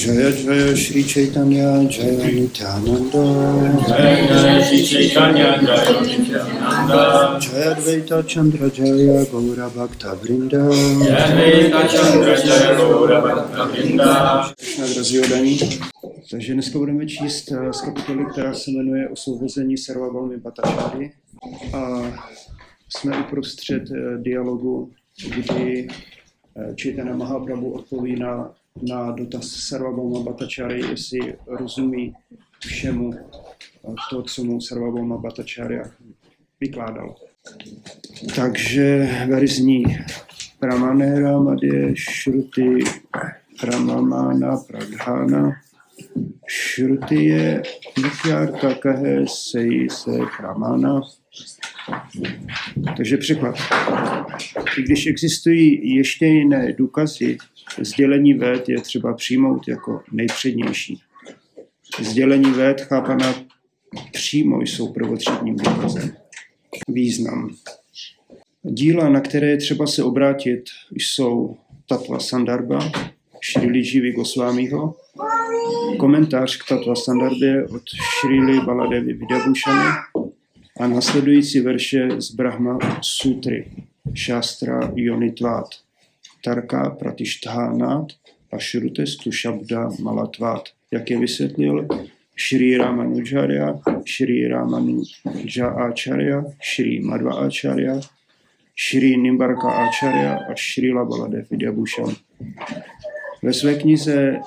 Jaya Jaya Shri Chaitanya Jaya Nityananda Jai Jai Shri Chaitanya Jai Nityananda Jaya Advaita Chandra Jaya Gaura Bhakta Vrinda Jai Advaita Chandra Jai Gaura Bhakta Vrinda Krishna drazí odaní. Takže dneska budeme číst eh, z kapitoly, která se jmenuje Osvobození Sarvabhalmy Bhattacháry. A jsme uprostřed eh, dialogu, kdy eh, Chaitanya Mahaprabhu odpoví na, na dotaz Sarvabhalma Bhattacháry, jestli rozumí všemu eh, to, co mu Sarvabhalma Bhattacharya vykládal. Takže verzní Pramanera Madhya Shruti Pramamana Pradhana Shruti je Nityarta kahe sej se Pramana. Takže překlad. I když existují ještě jiné důkazy, sdělení véd je třeba přijmout jako nejpřednější. Sdělení véd chápaná přímo jsou prvotřídním důkazem. Význam. Díla, na které je třeba se obrátit, jsou Tatva Sandarbha, Šrili Živy Gosvámiho, komentář k Tatva Sandarbě od Šrili Baladevy Vidyabušany a nasledující verše z Brahma Sutry, Shastra Yonitvat, Tarka Pratishthanat a Shrutestu Shabda Malatvat, jak je vysvětlil Shri Ramanujarya, Shri Ramanuja Acharya, Shri Madhva Acharya, Shri Nimbarka Acharya a Shri Baladev Vidyabhushan. Ve své knize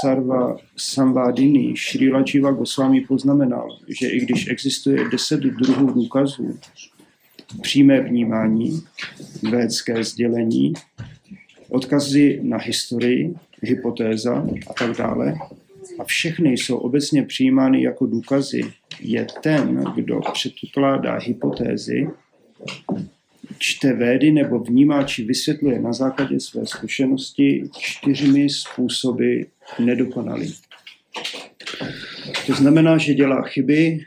Sarva Samvadini Šrila Jiva Goswami poznamenal, že i když existuje deset druhů důkazů, přímé vnímání, védské sdělení, odkazy na historii, hypotéza a tak dále, a všechny jsou obecně přijímány jako důkazy, je ten, kdo předpokládá hypotézy, čte védy nebo vnímá či vysvětluje na základě své zkušenosti čtyřmi způsoby nedokonalý. To znamená, že dělá chyby,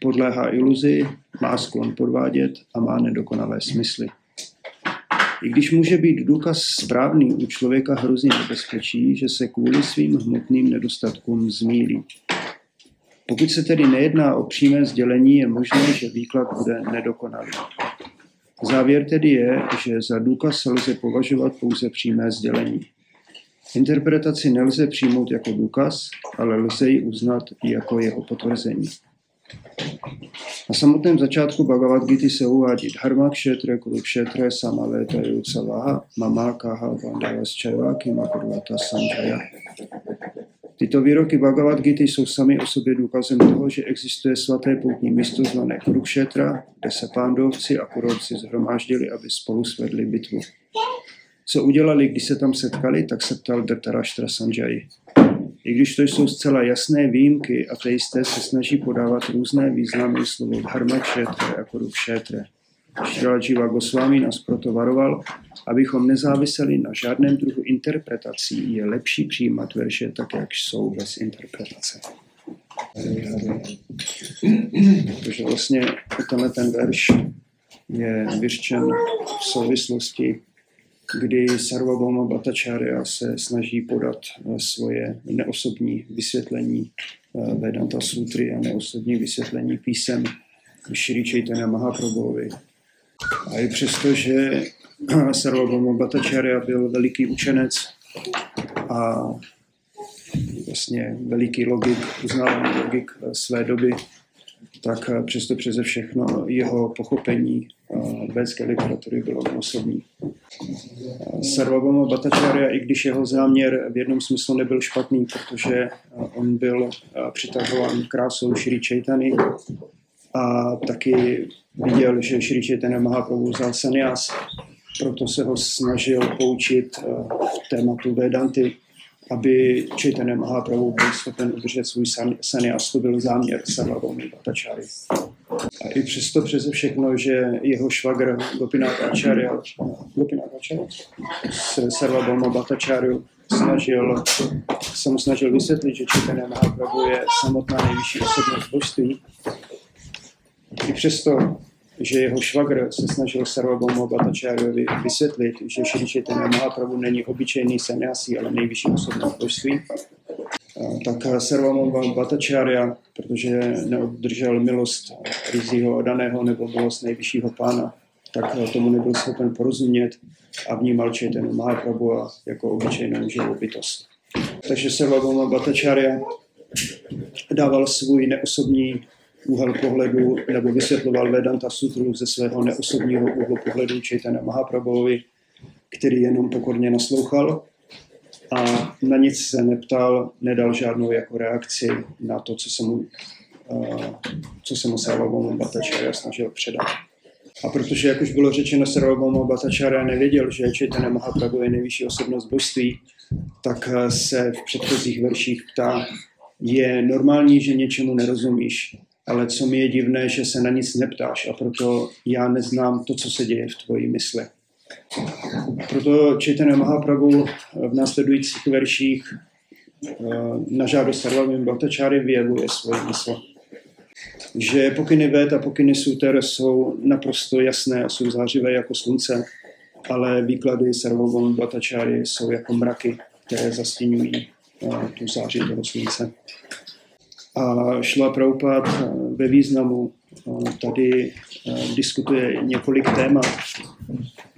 podléhá iluzi, má sklon podvádět a má nedokonalé smysly. I když může být důkaz správný, u člověka hrozí nebezpečí, že se kvůli svým hmotným nedostatkům zmílí. Pokud se tedy nejedná o přímé sdělení, je možné, že výklad bude nedokonalý. Závěr tedy je, že za důkaz lze považovat pouze přímé sdělení. Interpretaci nelze přijmout jako důkaz, ale lze ji uznat jako jeho potvrzení. Na samotném začátku Bhagavad Gita se uvádí Dharma kshetre kurukshetre samaleta yutsavaha mama kaha bandavas čajvaki makurvata sanjaya. Tyto výroky Bhagavad Gita jsou sami o sobě důkazem toho, že existuje svaté poutní místo zvané Kurukshetra, kde se pándovci a kurovci zhromáždili, aby spolu svedli bitvu. Co udělali, když se tam setkali, tak se ptal Dhritarashtra Sanjay. I když to jsou zcela jasné výjimky, ateisté se snaží podávat různé významy slovo dharma kshetre a kurukshetre. Šrila Jiva Goswami nás proto varoval, abychom nezáviseli na žádném druhu interpretací. Je lepší přijímat verše tak, jak jsou bez interpretace. Protože vlastně tenhle ten verš je vyřčen v souvislosti, kdy Sarvabhauma Bhattacharya se snaží podat svoje neosobní vysvětlení Vedanta Sutry a neosobní vysvětlení písem Shri Chaitanya Mahaprabhuovi. A i přesto, že Sarvabhauma Bhattacharya byl veliký učenec a vlastně veliký logik, uznávaný logik své doby, tak přesto přeze všechno jeho pochopení védské literatury bylo osobní. Sarvabhauma Bhattacharya, i když jeho záměr v jednom smyslu nebyl špatný, protože on byl přitahován krásou Shri Chaitany a taky viděl, že Shri Chaitanya Mahaprabhu vzal sanias, proto se ho snažil poučit v tématu Vedanty, aby Chaitanya Mahaprabhu byl schopen udržet svůj sanias. To byl záměr Sarvabhaumi Bhattacharya. A i přesto přeze všechno, že jeho švagr Gopinath Acharya, Gopinath Acharya se Bhattacharya snažil, se mu snažil vysvětlit, že Chaitanya Mahaprabhu je samotná nejvyšší osobnost božství, i přesto, že jeho švagr se snažil Sarvabhauma Bhattacharyovi vysvětlit, že Shri Chaitanya Mahaprabhu není obyčejný sanyasi, ale nejvyšší osobnost božství, tak Sarvamam Bhattacharya, protože neobdržel milost rizího daného nebo milost nejvyššího pána, tak tomu nebyl schopen porozumět a vnímal Chaitanya Mahaprabhu jako obyčejnou živou bytost. Takže Sarvabhauma Bhattacharya dával svůj neosobní úhel pohledu nebo vysvětloval Vedanta Sutru ze svého neosobního úhlu pohledu Chaitanya Mahaprabhuovi, který jenom pokorně naslouchal a na nic se neptal, nedal žádnou jako reakci na to, co se mu, uh, co se mu Sarvabhauma Bhattacharya snažil předat. A protože, jak už bylo řečeno, Sarvabhauma Bhattacharya nevěděl, že Chaitanya Mahaprabhu je nejvyšší osobnost božství, tak eh, se v předchozích verších ptá, je normální, že něčemu nerozumíš, ale co mi je divné, že se na nic neptáš a proto já neznám to, co se děje v tvojí mysli. Proto Chaitanya Mahaprabhu v následujících verších eh, na žádost Sarvabhauma Bhattacharya vyjevuje svoji mysl že pokyny Vét a pokyny Suter jsou naprosto jasné a jsou zářivé jako slunce, ale výklady Sarvabhauma Bhattacharya jsou jako mraky, které zastínují uh, tu záři toho slunce. A Šla Prabhupada uh, ve významu uh, tady diskutuje několik témat,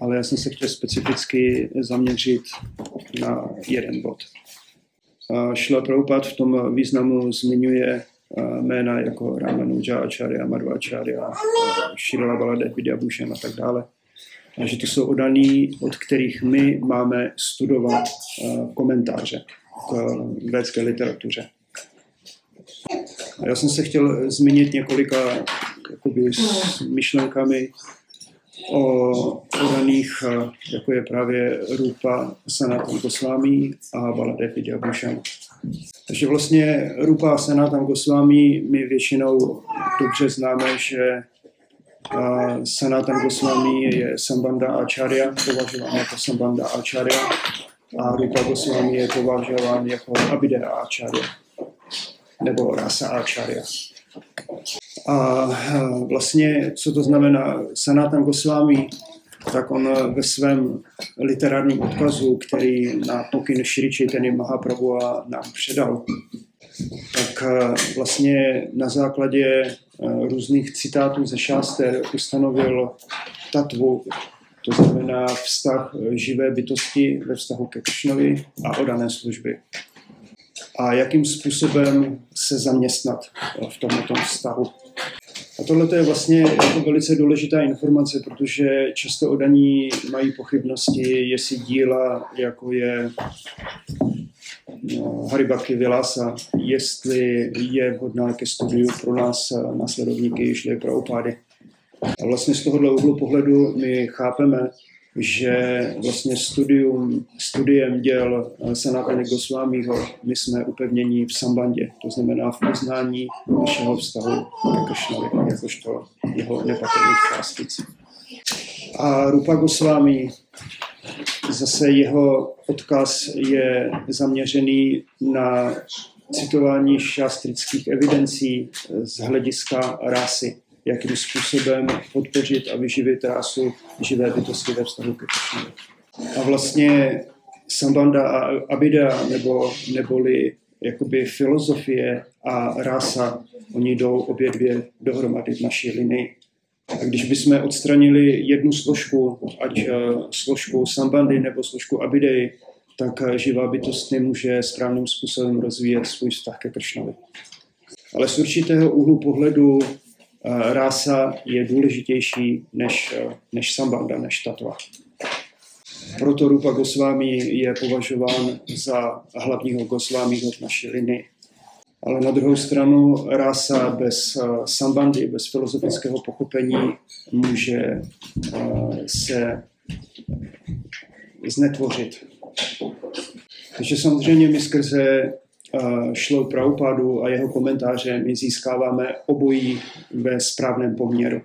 ale já jsem se chtěl specificky zaměřit na jeden bod. Šla Prabhupada v tom významu zmiňuje jména jako Ramanuja Acharya, Madhvacharya, Šrila Baladev, Vidyabhushan a tak dále. A že to jsou odaní, od kterých my máme studovat komentáře k védské literatuře. A já jsem se chtěl zmínit několika jakoby, s myšlenkami o odaných, jako je právě Rupa Sanatan Goswami a Baladev Vidyabhushan. Takže vlastně Rupa Sanatan Goswami my většinou dobře známe, že Sanatan Goswami je Sambanda Acharya, považován jako Sambanda Acharya a Rupa Goswami je považován jako Abhidha Acharya nebo Rasa Acharya. A vlastně, co to znamená Sanatan Goswami, tak on ve svém literárním odkazu, který na pokyn Shri Chaitanya Mahaprabhu nám předal, tak eh, vlastně na základě eh, různých citátů ze šáster ustanovil tatvu, to znamená vztah živé bytosti ve vztahu ke Kršnovi a odané služby. A jakým způsobem se zaměstnat v tomto vztahu. A tohle je vlastně jako velice důležitá informace, protože často odaní mají pochybnosti, jestli díla, jako je no, Haribaki Vilasa, jestli je vhodná ke studiu pro nás následovníky šli pro opády. A vlastně z tohohle úhlu pohledu my chápeme, že vlastně studium, studiem děl Sanatany Goswamiho my jsme upevnění v sambandě, to znamená v poznání našeho vztahu k Kršnovi, jakožto jeho nepatrných částic. A Rupa Goswami, zase jeho odkaz je zaměřený na citování šastrických evidencí z hlediska rasy jakým způsobem podpořit a vyživit rásu živé bytosti ve vztahu ke Kršnovi. A vlastně Sambanda a Abida, nebo, neboli jakoby filozofie a rása, oni jdou obě dvě dohromady v naší linii. A když bychom odstranili jednu složku, ať uh, složku Sambandy nebo složku Abidej, tak uh, živá bytost nemůže správným způsobem rozvíjet svůj vztah ke Kršnovi. Ale z určitého úhlu pohledu Eh, rása je důležitější než, eh, než sambanda, než tatva. Proto Rupa Goswami je považován za hlavního Goswamiho v naší linii. Ale na druhou stranu rása bez uh, sambandy, bez filozofického pochopení může se znetvořit. Takže samozřejmě my skrze šlo Prabhupádu a jeho komentáře my získáváme obojí ve správném poměru.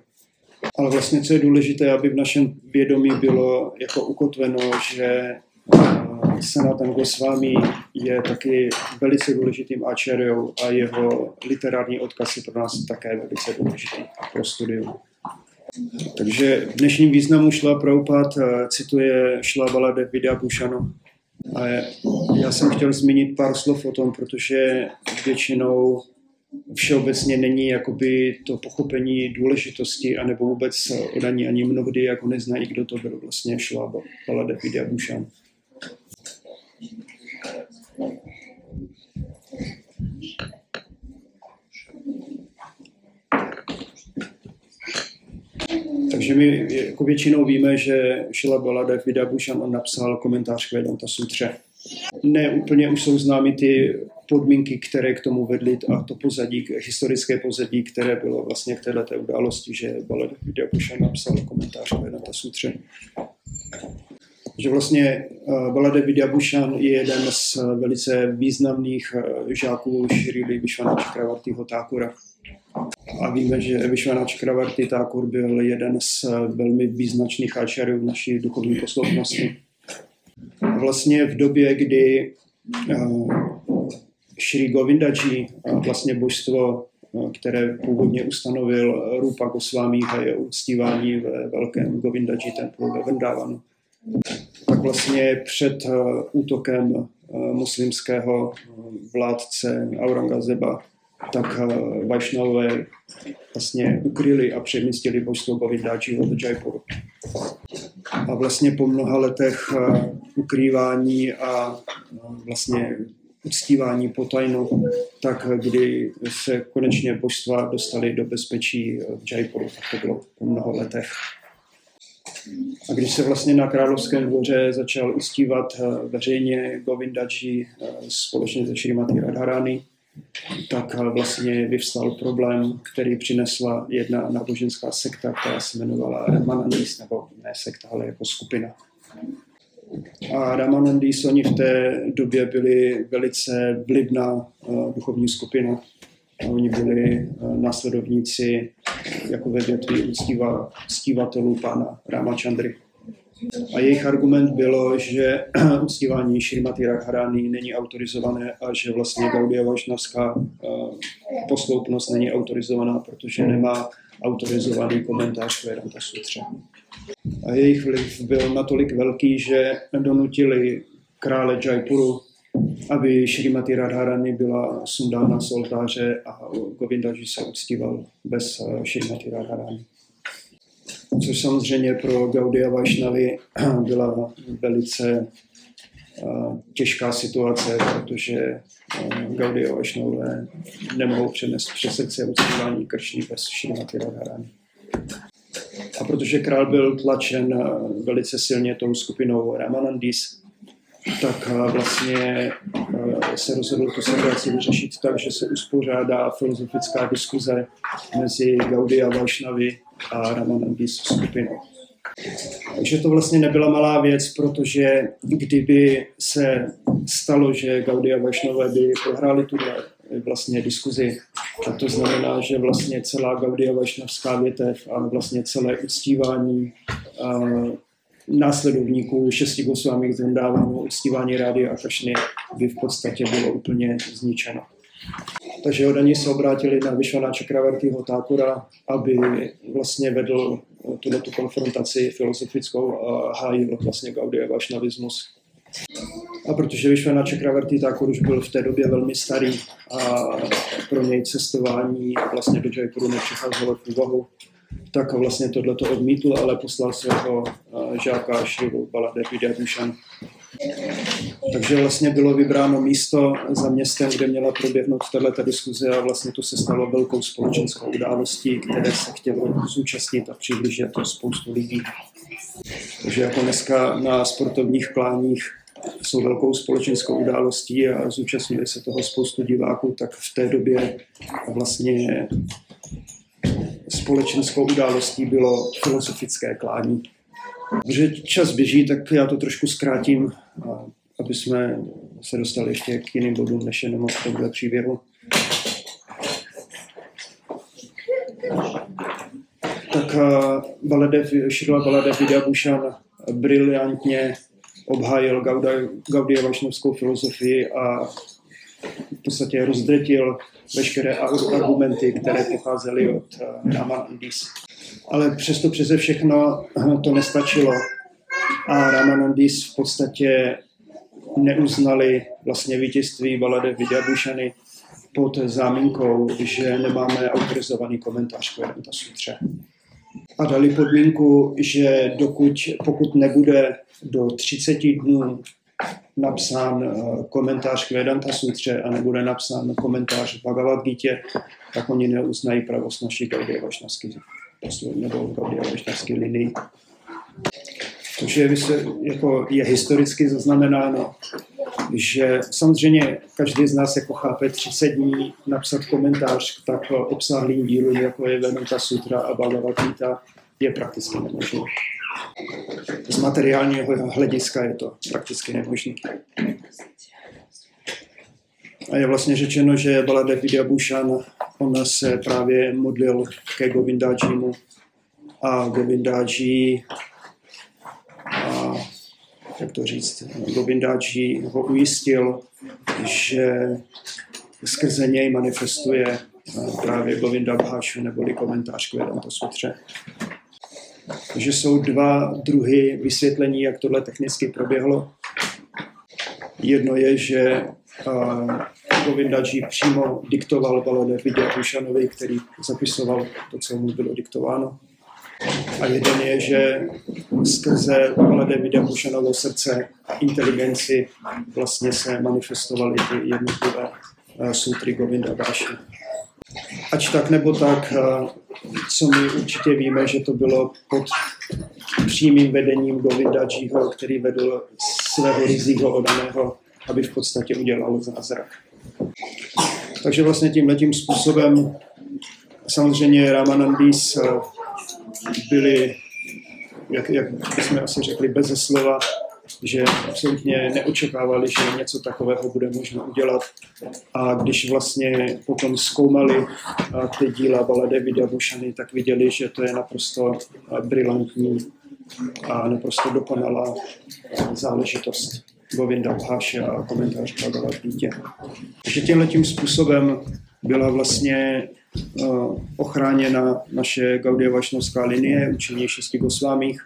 Ale vlastně, co je důležité, aby v našem vědomí bylo jako ukotveno, že Sanatan Goswami je taky velice důležitým ačeriou a jeho literární odkaz je pro nás také velice důležitý pro studium. Takže v dnešním významu Šla Prabhupada cituje Šla Balade Vidya Bhushanu, A já jsem chtěl zmínit pár slov o tom, protože většinou všeobecně není jakoby to pochopení důležitosti, anebo vůbec odaní ani mnohdy jako neznají, kdo to byl vlastně Šváb, Baladev Bouchan. Takže my jako většinou víme, že Šila Baladev Bouchan on napsal komentář k Vedanta Sutře. Ne úplně už jsou známy ty podmínky, které k tomu vedly a to pozadí, historické pozadí, které bylo vlastně k této události, že Baladev Bouchan napsal komentář k Vedanta Sutře že vlastně uh, Balade Vidyabhushan je jeden z velice významných uh, žáků Šrily Vyšvana Čakravartyho Thakura. A víme, že Vyšvana Čakravarty Thakur byl jeden z velmi význačných áčarů naší duchovní posloupnosti. Vlastně v době, kdy uh, Shri Govindaji, uh, vlastně božstvo, které původně ustanovil Rupa Goswami a je uctívání ve velkém Govindaji templu ve Vrindavanu, tak vlastně před eh, útokem eh, muslimského eh, vládce Aurangazeba, tak Vajšnové vlastně ukryli a přemístili božstvo Govindáčiho do Jaipuru. A vlastně po mnoha letech ukrývání a vlastně uctívání potajno, tak kdy se konečně božstva dostali do bezpečí v Jaipuru, tak to bylo po mnoha letech. A když se vlastně na Královském dvoře začal ustívat eh, veřejně Govindaji eh, společně se Šrimati Radharani, tak eh, vlastně vyvstal problém, který přinesla jedna náboženská sekta, která se jmenovala Ramanandis, nebo ne sekta, ale jako skupina. A Ramanandis, oni v té době byli velice vlivná duchovní skupina, Oni byli eh, následovníci jako ve uctíva, uctívatelů pána Ramachandry. A jejich argument bylo, že uctívání Šrimati Radharani není autorizované a že vlastně Gaudia Vašnavská eh, posloupnost není autorizovaná, protože nemá autorizovaný komentář k Vedanta Sutře. A jejich vliv byl natolik velký, že donutili krále Jaipuru aby Šrimati Radharani byla sundána z oltáře a Govindaji se uctíval bez Šrimati eh, Radharani. Což samozřejmě pro Gaudia Vašnavy byla velice eh, těžká situace, protože eh, Gaudia Vašnové nemohou přenést přes srdce uctívání kršní bez Šrimati Radharani. A protože král byl tlačen velice silně tou skupinou Ramanandis, tak vlastně se rozhodl tu situaci vyřešit tak, že se uspořádá filozofická diskuze mezi Gaudi a Vašnavi a Ramanandis skupinou. Takže to vlastně nebyla malá věc, protože kdyby se stalo, že Gaudi a by prohráli tuhle vlastně diskuzi, tak to znamená, že vlastně celá Gaudia Vašnavská větev a vlastně celé uctívání následovníků šesti Goswami k uctívání rády a kašny by v podstatě bylo úplně zničeno. Takže Odani se obrátili na Vyšvana Čakravartyho Thakura, aby vlastně vedl tuto konfrontaci filozofickou a hájil vlastně Gaudiya Vašnavismus. A protože Vyšvana Čakravarty Thakur už byl v té době velmi starý a pro něj cestování vlastně do Jaipuru nepřicházelo v úvahu, tak vlastně tohleto odmítl, ale poslal svého eh, žáka Šrivu Balade Vidyabhushan. Takže vlastně bylo vybráno místo za městem, kde měla proběhnout tato diskuze a vlastně to se stalo velkou společenskou událostí, které se chtělo zúčastnit a přiblížit to spoustu lidí. Takže jako dneska na sportovních kláních jsou velkou společenskou událostí a zúčastnili se toho spoustu diváků, tak v té době vlastně společenskou událostí bylo filozofické klání. Protože čas běží, tak já to trošku zkrátím, aby jsme se dostali ještě k jiným bodům, než jenom k tomuhle příběhu. Tak Baladev, Šrila Baladev Vidyabhushan briliantně obhájil Gaudia Vašnovskou filozofii a v podstatě rozdretil veškeré argumenty, které pocházely od uh, Ramanandis. Ale přesto přeze všechno to nestačilo a Ramanandis v podstatě neuznali vlastně vítězství Balade Vidyabušany pod záminkou, že nemáme autorizovaný komentář k Vedanta Sutře. A dali podmínku, že dokud, pokud nebude do 30 dnů napsán eh, komentář k Vedanta Sutře a nebude napsán komentář v Bhagavad Gita, tak oni neuznají pravost naší Gaudiya Vašnavské nebo Gaudiya Vašnavské linii. Takže jako je historicky zaznamenáno, že samozřejmě každý z nás jako chápe 30 dní napsat komentář k tak obsáhlým dílům, jako je Vedanta Sutra a Bhagavad Gita, je prakticky nemožné. Z materiálního hlediska je to prakticky nemožné. A je vlastně řečeno, že Baladev Vidyabhushan, on se právě modlil ke Govindájimu a Govindáji a jak to říct, Govindáji ho ujistil, že skrze něj manifestuje právě Govinda Bhašu neboli komentář k Vedanta Sutře. Takže jsou dva druhy vysvětlení, jak tohle technicky proběhlo. Jedno je, že Govindaji přímo diktoval Baladev Vidyabushanovi, který zapisoval to, co mu bylo diktováno. A jeden je, že skrze Baladev Vidyabushanovo srdce inteligenci vlastně se manifestovaly ty jednotlivé sutry Govinda. Ač tak nebo tak, co my určitě víme, že to bylo pod přímým vedením Govindajiho, který vedl svého rizího odaného, aby v podstatě udělal zázrak. Takže vlastně tím způsobem samozřejmě Ramanandis eh, byli, jak, jak bychom asi řekli, bez slova, že absolutně neočekávali, že něco takového bude možno udělat. A když vlastně potom zkoumali eh, ty díla Balade Vidyabushany, tak viděli, že to je naprosto eh, brilantní a naprosto dokonalá záležitost. Govinda Bháše a komentář Bhagavad Gita. Takže tímhle tím způsobem byla vlastně ochráněna naše Vašnovská linie, učení šesti Gosvámích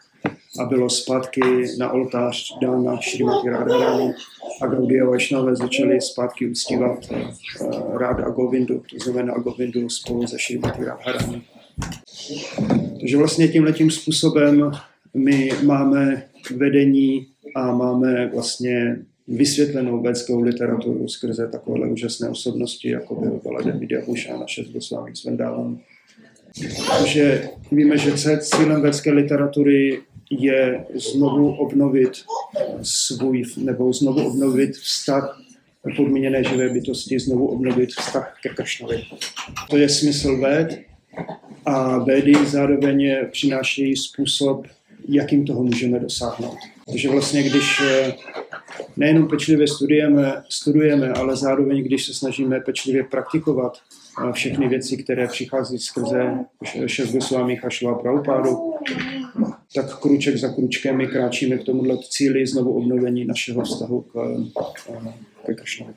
a bylo zpátky na oltář dána Šrimati Radharani a Gaudiya Vašnové začali zpátky uctívat uh, Ráda Govindu, to znamená Govindu spolu se Šrimati Radharani. Takže vlastně tímhle tím způsobem my máme vedení a máme vlastně vysvětlenou védskou literaturu skrze takovéhle úžasné osobnosti, jako byl Vidyabuša a naše Gosvámi Svendálan. Takže víme, že cílem védské literatury je znovu obnovit svůj, nebo znovu obnovit vztah podmíněné živé bytosti, znovu obnovit vztah ke Kršnovi. To je smysl véd a védy zároveň přinášejí způsob, jakým toho můžeme dosáhnout. Takže vlastně, když eh, nejenom pečlivě studujeme, studujeme, ale zároveň, když se snažíme pečlivě praktikovat eh, všechny věci, které přichází skrze šest Gosvámích a Šla Prabhupádu, tak kruček za kručkem my kráčíme k tomuhle cíli znovu obnovení našeho vztahu k, eh, ke Kršnovi.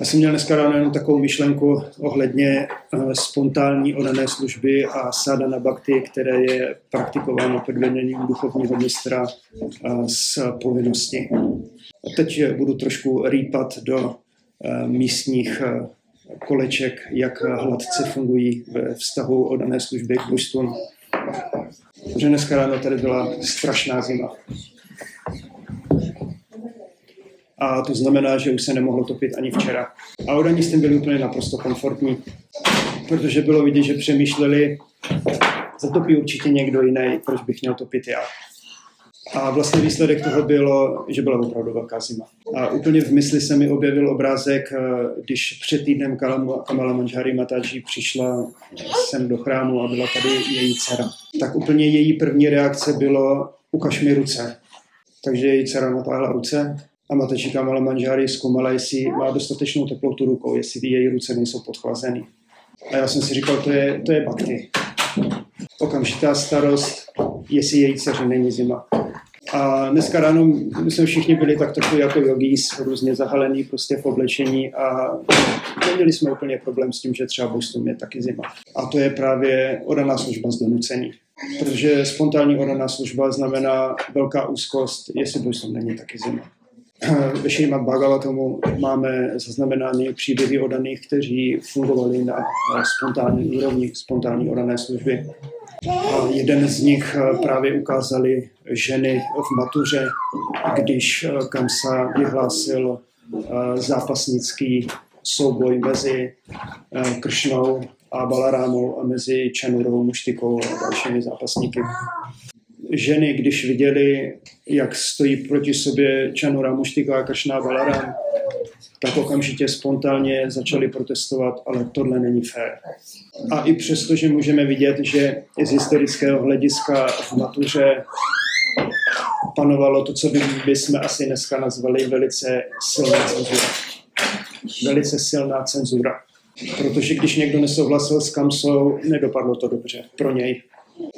Já jsem měl dneska ráno jenom takovou myšlenku ohledně uh, spontánní odané služby a na bhakti, které je praktikováno pod vedením duchovního mistra uh, z povinnosti. A teď budu trošku rýpat do místních koleček, jak hladce fungují ve vztahu odané služby k božstvům. Protože dneska ráno tady byla strašná zima. a to znamená, že už se nemohlo topit ani včera. A oni s tím byli úplně naprosto komfortní, protože bylo vidět, že přemýšleli, zatopí určitě někdo jiný, proč bych měl topit já. A vlastně výsledek toho bylo, že byla opravdu velká zima. A úplně v mysli se mi objevil obrázek, když před týdnem Kamala Manžhari Mataji přišla sem do chrámu a byla tady její dcera. Tak úplně její první reakce bylo, ukaž mi ruce. Takže její dcera natáhla ruce a matečka Mala Manžáry zkoumala, jestli má dostatečnou teplotu rukou, jestli její ruce nejsou podchlazeny. A já jsem si říkal, to je, to je bakty. Okamžitá starost, jestli její dceře není zima. A dneska ráno my jsme všichni byli tak trochu jako jogís, různě zahalený prostě v oblečení a neměli jsme úplně problém s tím, že třeba Boston je taky zima. A to je právě odaná služba z donucení. Protože spontánní odaná služba znamená velká úzkost, jestli Boston není taky zima. ve Šrimad Bhagavatamu máme zaznamenány příběhy o daných, kteří fungovali na spontánní úrovni, spontánní odané služby. A jeden z nich právě ukázali ženy v matuře, když Kamsa vyhlásil zápasnický souboj mezi Kršnou a Balarámou a mezi Čanurovou muštikou a dalšími zápasníky ženy, když viděli, jak stojí proti sobě Čanura Muštika a Kršná Balaram, tak okamžitě spontánně začali protestovat, ale tohle není fér. A i přesto, že můžeme vidět, že z historického hlediska v matuře panovalo to, co by bychom asi dneska nazvali velice silná cenzura. Velice silná cenzura. Protože když někdo nesouhlasil s Kamsou, nedopadlo to dobře pro něj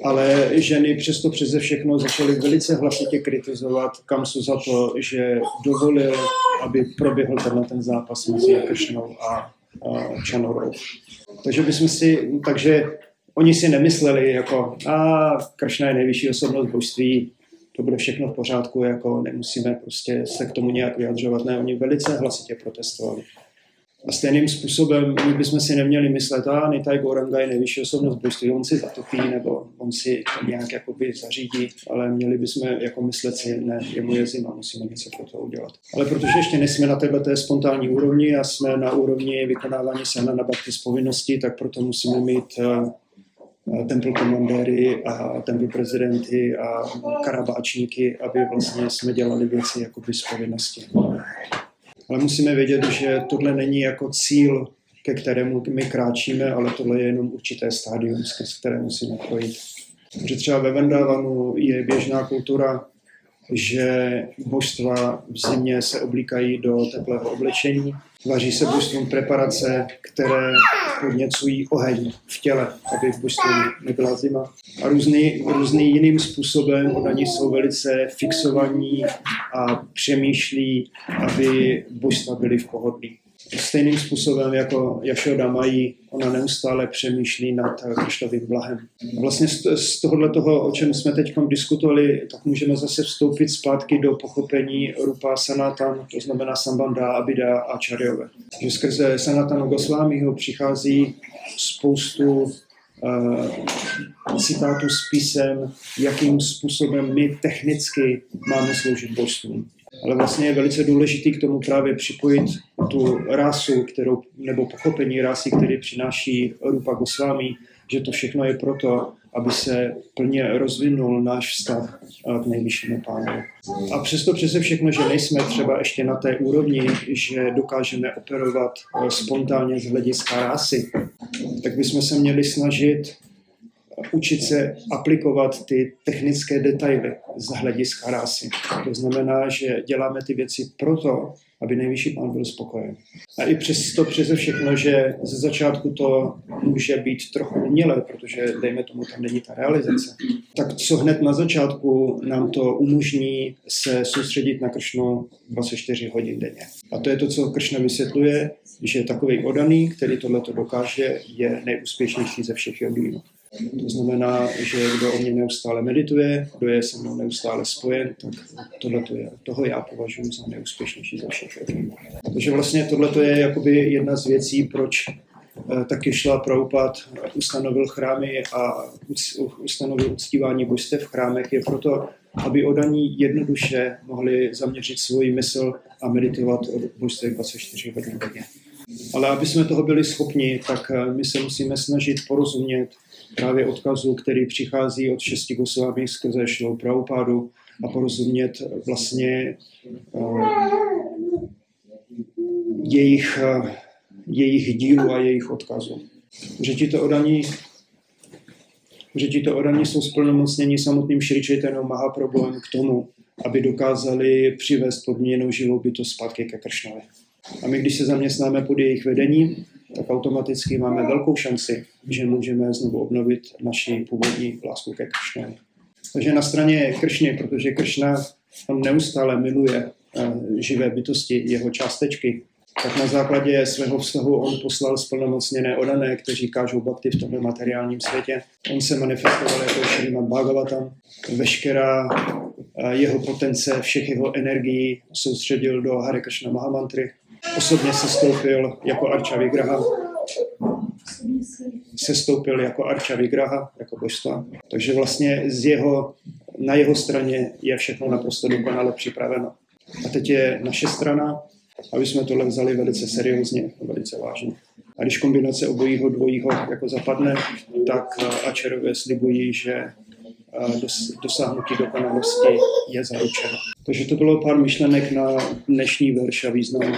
ale ženy přesto přeze všechno začaly velice hlasitě kritizovat Kamsu za to, že dovolil, aby proběhl tenhle ten zápas mezi Kršnou a, a Čanorou. Takže bychom si, takže oni si nemysleli jako, a Kršna je nejvyšší osobnost božství, to bude všechno v pořádku, jako nemusíme prostě se k tomu nějak vyjadřovat. Ne, oni velice hlasitě protestovali. A stejným způsobem my bychom si neměli myslet, a Nitai Goranga je nejvyšší osobnost božství, on si zatopí nebo on si to nějak jakoby zařídí, ale měli bychom jako myslet si, ne, je mu je zima, musíme něco pro to udělat. Ale protože ještě nejsme na této spontánní úrovni a jsme na úrovni vykonávání sana na bhakti z povinnosti, tak proto musíme mít uh, temple komandéry a temple prezidenty a karabáčníky, aby vlastně jsme dělali věci jakoby z povinnosti. Ale musíme vědět, že tohle není jako cíl, ke kterému my kráčíme, ale tohle je jenom určité stádium, skrz které musíme projít. Že třeba ve Vendavanu je běžná kultura, že božstva v zimě se oblíkají do teplého oblečení, vaří se božstvům preparace, které podněcují oheň v těle, aby v božstvu nebyla zima. A různý, různý jiným způsobem oni jsou velice fixovaní a přemýšlí, aby božstva byly v pohodlí stejným způsobem jako Jašoda mají, ona neustále přemýšlí nad Krištovým blahem. Vlastně z tohohle toho, o čem jsme teď diskutovali, tak můžeme zase vstoupit zpátky do pochopení Rupa Sanatan, to znamená Sambanda, Abida a Čarjové. Že skrze Sanatanu Gosvámiho přichází spoustu uh, citátů s písem, jakým způsobem my technicky máme sloužit božstvům ale vlastně je velice důležitý k tomu právě připojit tu rásu, kterou, nebo pochopení rásy, který přináší Rupa Goswami, že to všechno je proto, aby se plně rozvinul náš vztah k nejvyššímu pánu. A přesto přese všechno, že nejsme třeba ještě na té úrovni, že dokážeme operovat eh, spontánně z hlediska rásy, tak bychom se měli snažit učit se aplikovat ty technické detaily z hlediska rásy. To znamená, že děláme ty věci proto, aby nejvyšší pán byl spokojen. A i přesto přeze všechno, že ze začátku to může být trochu umělé, protože dejme tomu, tam není ta realizace, tak co hned na začátku nám to umožní se soustředit na Kršnu 24 hodin denně. A to je to, co Kršna vysvětluje, že takový odaný, který tohle dokáže, je nejúspěšnější ze všech jogínů. To znamená, že kdo o mě neustále medituje, kdo je se mnou neustále spojen, tak tohle je, toho já považuji za neúspěšnější ze všech jogínů. Takže vlastně tohle je jakoby jedna z věcí, proč eh, taky šla Prabhupada, ustanovil chrámy a ustanovil uctívání božstev v chrámech, je proto, aby odaní jednoduše mohli zaměřit svoji mysl a meditovat o božstvech 24 hodin denně. Ale aby jsme toho byli schopni, tak eh, my se musíme snažit porozumět právě odkazu, který přichází od šesti Gosvámy skrze Šilou Prabhupádu a porozumět vlastně uh, jejich, uh, jejich dílu a jejich odkazu. Že ti to odaní že ti to odaní jsou splnomocněni samotným Šričejtenou Mahaprabhuem k tomu, aby dokázali přivést podměněnou živou bytost zpátky ke Kršnovi. A my, když se zaměstnáme pod jejich vedením, tak automaticky máme velkou šanci, že můžeme znovu obnovit naši původní lásku ke Kršně. Takže na straně Kršny, protože Kršna on neustále miluje uh, živé bytosti, jeho částečky, tak na základě svého vztahu on poslal splnomocněné odané, kteří kážou bakty v tomto materiálním světě. On se manifestoval jako Šrimad Bhagavatam. Veškerá jeho potence, všech jeho energií soustředil do Hare Krishna Mahamantry. Osobně se stoupil jako Archa Vigraha. Se stoupil jako Archa Vigraha, jako božstva. Takže vlastně z jeho, na jeho straně je všechno naprosto dokonale připraveno. A teď je naše strana, aby jsme tohle vzali velice seriózně, velice vážně. A když kombinace obojího dvojího jako zapadne, tak Ačerové slibují, že dos, dosáhnutí dokonalosti je zaručeno. Takže to bylo pár myšlenek na dnešní verš a význam,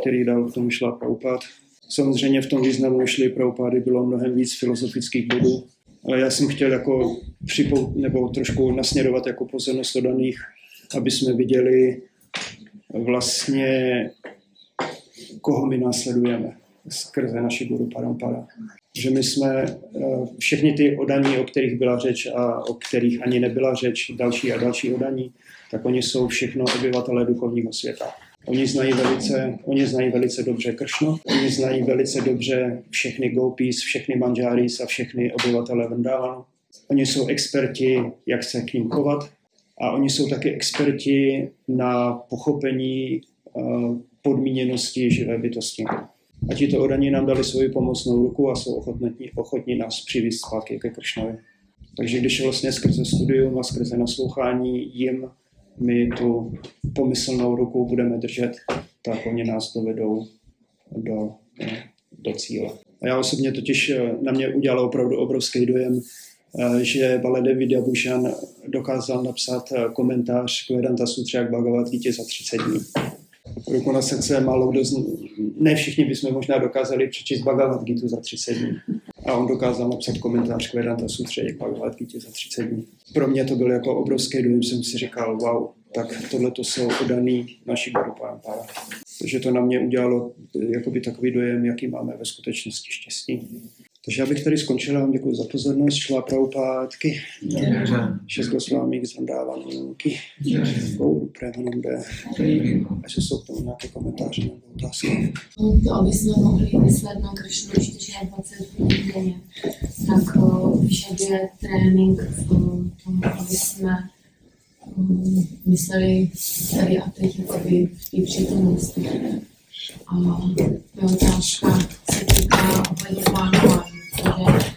který dal k tomu šla Praupad. Samozřejmě v tom významu šly Praupady bylo mnohem víc filozofických bodů, ale já jsem chtěl jako připou, nebo trošku nasměrovat jako pozornost daných, aby jsme viděli vlastně, koho my následujeme skrze naši Guru Parampara. Že my jsme eh, všechny ty odaní, o kterých byla řeč a o kterých ani nebyla řeč, další a další odaní, tak oni jsou všechno obyvatelé duchovního světa. Oni znají velice, oni znají velice dobře Kršno, oni znají velice dobře všechny gopis, všechny manžáris a všechny obyvatele Vrndávanu. Oni jsou experti, jak se k ním chovat a oni jsou taky experti na pochopení uh, podmíněnosti živé bytosti. A tito odaní nám dali svoji pomocnou ruku a jsou ochotní, ochotní nás přivést zpátky ke Kršnovi. Takže když vlastně skrze studium a skrze naslouchání jim my tu pomyslnou ruku budeme držet, tak oni nás dovedou do, do cíle. A já osobně totiž eh, na mě udělalo opravdu obrovský dojem, eh, že Balade Vidyabhushan dokázal napsat eh, komentář k Vedanta Sutře k Bhagavad za 30 dní ruku na srdce, málo kdo, z, ne všichni bychom možná dokázali přečíst Bhagavad Gita za 30 dní. A on dokázal napsat komentář k Vedanta Sutře k Bhagavad Gita za 30 dní. Pro mě to byl jako obrovský dojem, jsem si říkal, wow, tak tohle to jsou odaný naší Guru Parampara. Takže to na mě udělalo jakoby takový dojem, jaký máme ve skutečnosti štěstí. Takže já bych tady skončil, vám děkuji za pozornost, šla Prabhupátky, šest Gosvámík z Vrandávanky, Gouru Premanande, a že jsou k tomu nějaké komentáře nebo otázky. To, aby jsme mohli myslet na Kršnu 24 hodin denně, tak vyžaduje trénink v tom, aby jsme mysleli tady a teď jakoby v té přítomnosti. A moje otázka se týká ohledně plánování protože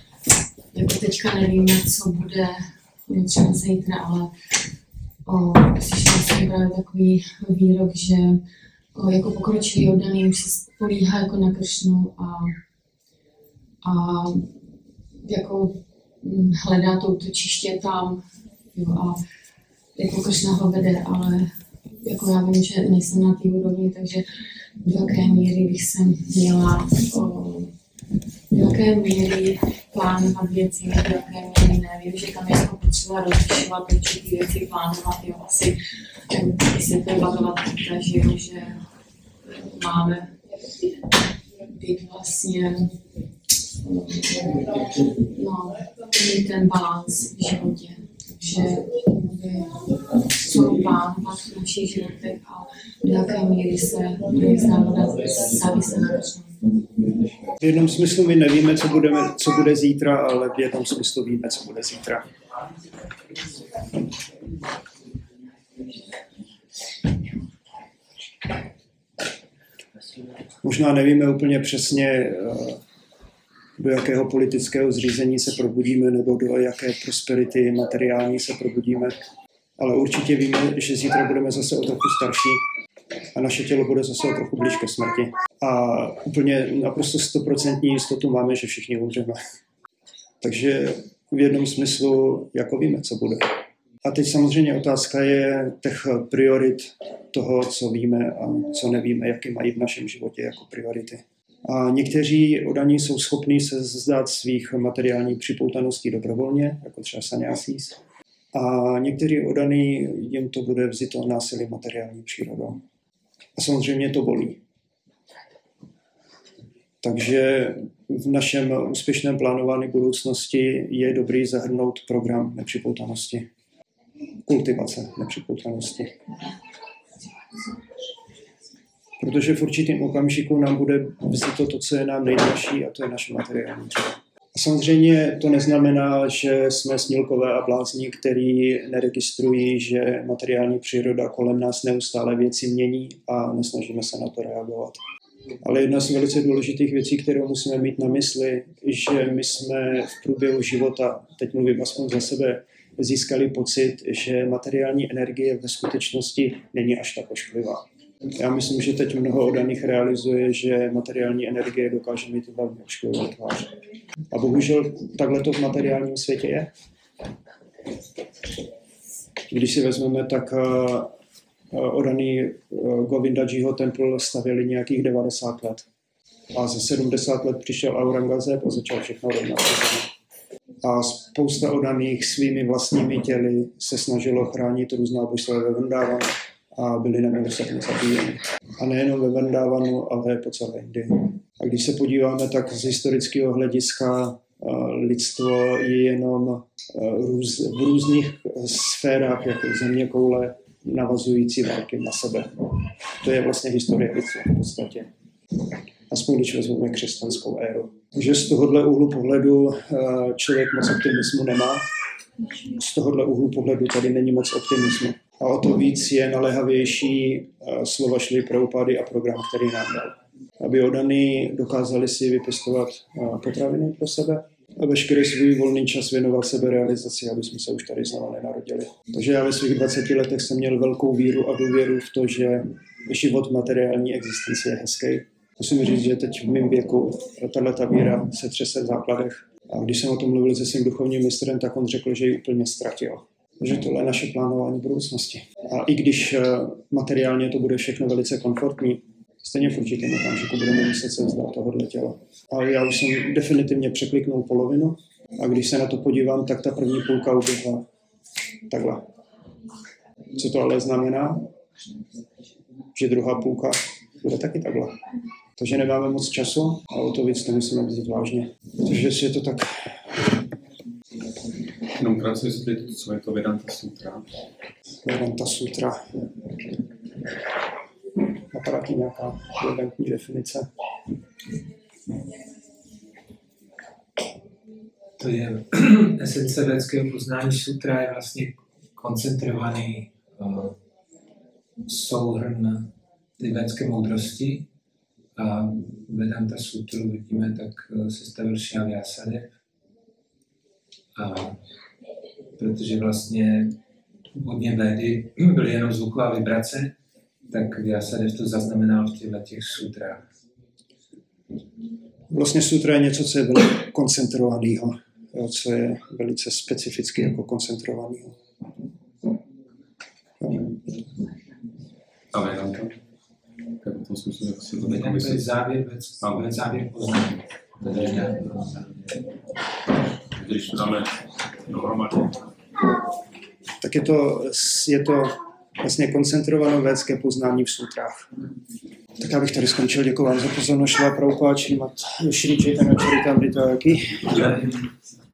jako teďka nevíme, co bude třeba zítra, ale o, slyšela jsem právě takový výrok, že o, jako pokročilý oddaný už se spolíhá jako na Kršnu a, a jako hm, hledá to útočiště tam jo, a jako Kršna ho vede, ale jako já vím, že nejsem na té úrovni, takže do jaké míry bych se měla o, jaké míry plánovat věci, do jaké míry ne. Vím, že tam je jako potřeba rozlišovat určitý věci, plánovat, jo, asi vysvětlovat Bhagavad Gita, že, jo, že máme být vlastně no, ten balans v životě. Takže co plánovat v našich životech a do jaké míry se vyznávat závisle na v jednom smyslu my nevíme, co, budeme, co bude zítra, ale v jednom smyslu víme, co bude zítra. Možná nevíme úplně přesně, eh, do jakého politického zřízení se probudíme, nebo do jaké prosperity materiální se probudíme, ale určitě víme, že zítra budeme zase o trochu starší a naše tělo bude zase o trochu blíž ke smrti. A úplně naprosto stoprocentní jistotu máme, že všichni umřeme. Takže v jednom smyslu jako víme, co bude. A teď samozřejmě otázka je těch priorit toho, co víme a co nevíme, jaké mají v našem životě jako priority. A někteří odaní jsou schopní se zdát svých materiálních připoutaností dobrovolně, jako třeba sanyasís. A někteří odaní, jim to bude vzito násilí materiální přírodou. A samozřejmě to bolí. Takže v našem úspěšném plánování budoucnosti je dobrý zahrnout program nepřipoutanosti. Kultivace nepřipoutanosti. Protože v určitém okamžiku nám bude vzít to, co je nám nejdražší, a to je naše materiální. A Samozřejmě to neznamená, že jsme snílkové a blázni, který neregistrují, že materiální příroda kolem nás neustále věci mění a nesnažíme se na to reagovat. Ale jedna z velice důležitých věcí, kterou musíme mít na mysli, že my jsme v průběhu života, teď mluvím aspoň za sebe, získali pocit, že materiální energie ve skutečnosti není až tak ošklivá. Já myslím, že teď mnoho odaných realizuje, že materiální energie dokáže mít velmi ošklivou tvář. A bohužel takhle to v materiálním světě je. Když si vezmeme, tak odaný Govindajiho templ stavěli nějakých 90 let. A za 70 let přišel Aurangzeb a začal všechno rovnat a spousta odaných svými vlastními těly se snažilo chránit různá božstva ve Vendávanu a byli nemilosrdně zabíjeni. A nejenom ve Vendávanu, ale po celé Indii. A když se podíváme, tak z historického hlediska lidstvo je jenom v různých sférách, jako země koule, navazující války na sebe. To je vlastně historie v podstatě. Aspoň když vezmeme křesťanskou éru že z tohohle úhlu pohledu eh, člověk moc optimismu nemá. Z tohohle úhlu pohledu tady není moc optimismu. A o to víc je naléhavější eh, slova šly pro upady a program, který nám dal. Aby odany dokázali si vypěstovat eh, potraviny pro sebe a veškerý svůj volný čas věnoval sebe realizaci, aby jsme se už tady znovu nenarodili. Takže já ve svých 20 letech jsem měl velkou víru a důvěru v to, že život materiální existence je hezký musím říct, že teď v mém věku tahle ta víra se třese v základech. A když jsem o tom mluvil se svým duchovním mistrem, tak on řekl, že ji úplně ztratil. Že tohle je naše plánování budoucnosti. A i když eh, materiálně to bude všechno velice komfortní, stejně v určitém okamžiku budeme muset se vzdát tohohle těla. A já už jsem definitivně překliknul polovinu a když se na to podívám, tak ta první půlka uběhla takhle. Co to ale znamená? Že druhá půlka bude taky takhle. Takže nemáme moc času a o to víc to musíme vzít vážně. Protože je to tak... Jenom krátce vysvětlit, co je to Vedanta Sutra. Vedanta Sutra. Napadá nějaká elegantní definice? To je esence védského poznání sutra je vlastně koncentrovaný uh, souhrn tibetské moudrosti, a Vedanta Sutru vidíme, tak eh, se stavil Vyasade. A protože vlastně hodně védy byly jenom zvuková vibrace, tak Vyasadev to zaznamenal v těchto těch sutrách. Vlastně sutra je něco, co je velmi koncentrovaného, co je velice specificky jako koncentrovaného. A Vedanta? v tom smyslu, jak si to. To je závěr, věc, závěr poznání. Když to dáme dohromady. Tak je to, je to vlastně koncentrované védské poznání v sutrách. Tak já bych tady skončil. Děkuji vám za pozornost. Šla Prabhupáči, mat Shri Chaitanya Charitamrita, jaký?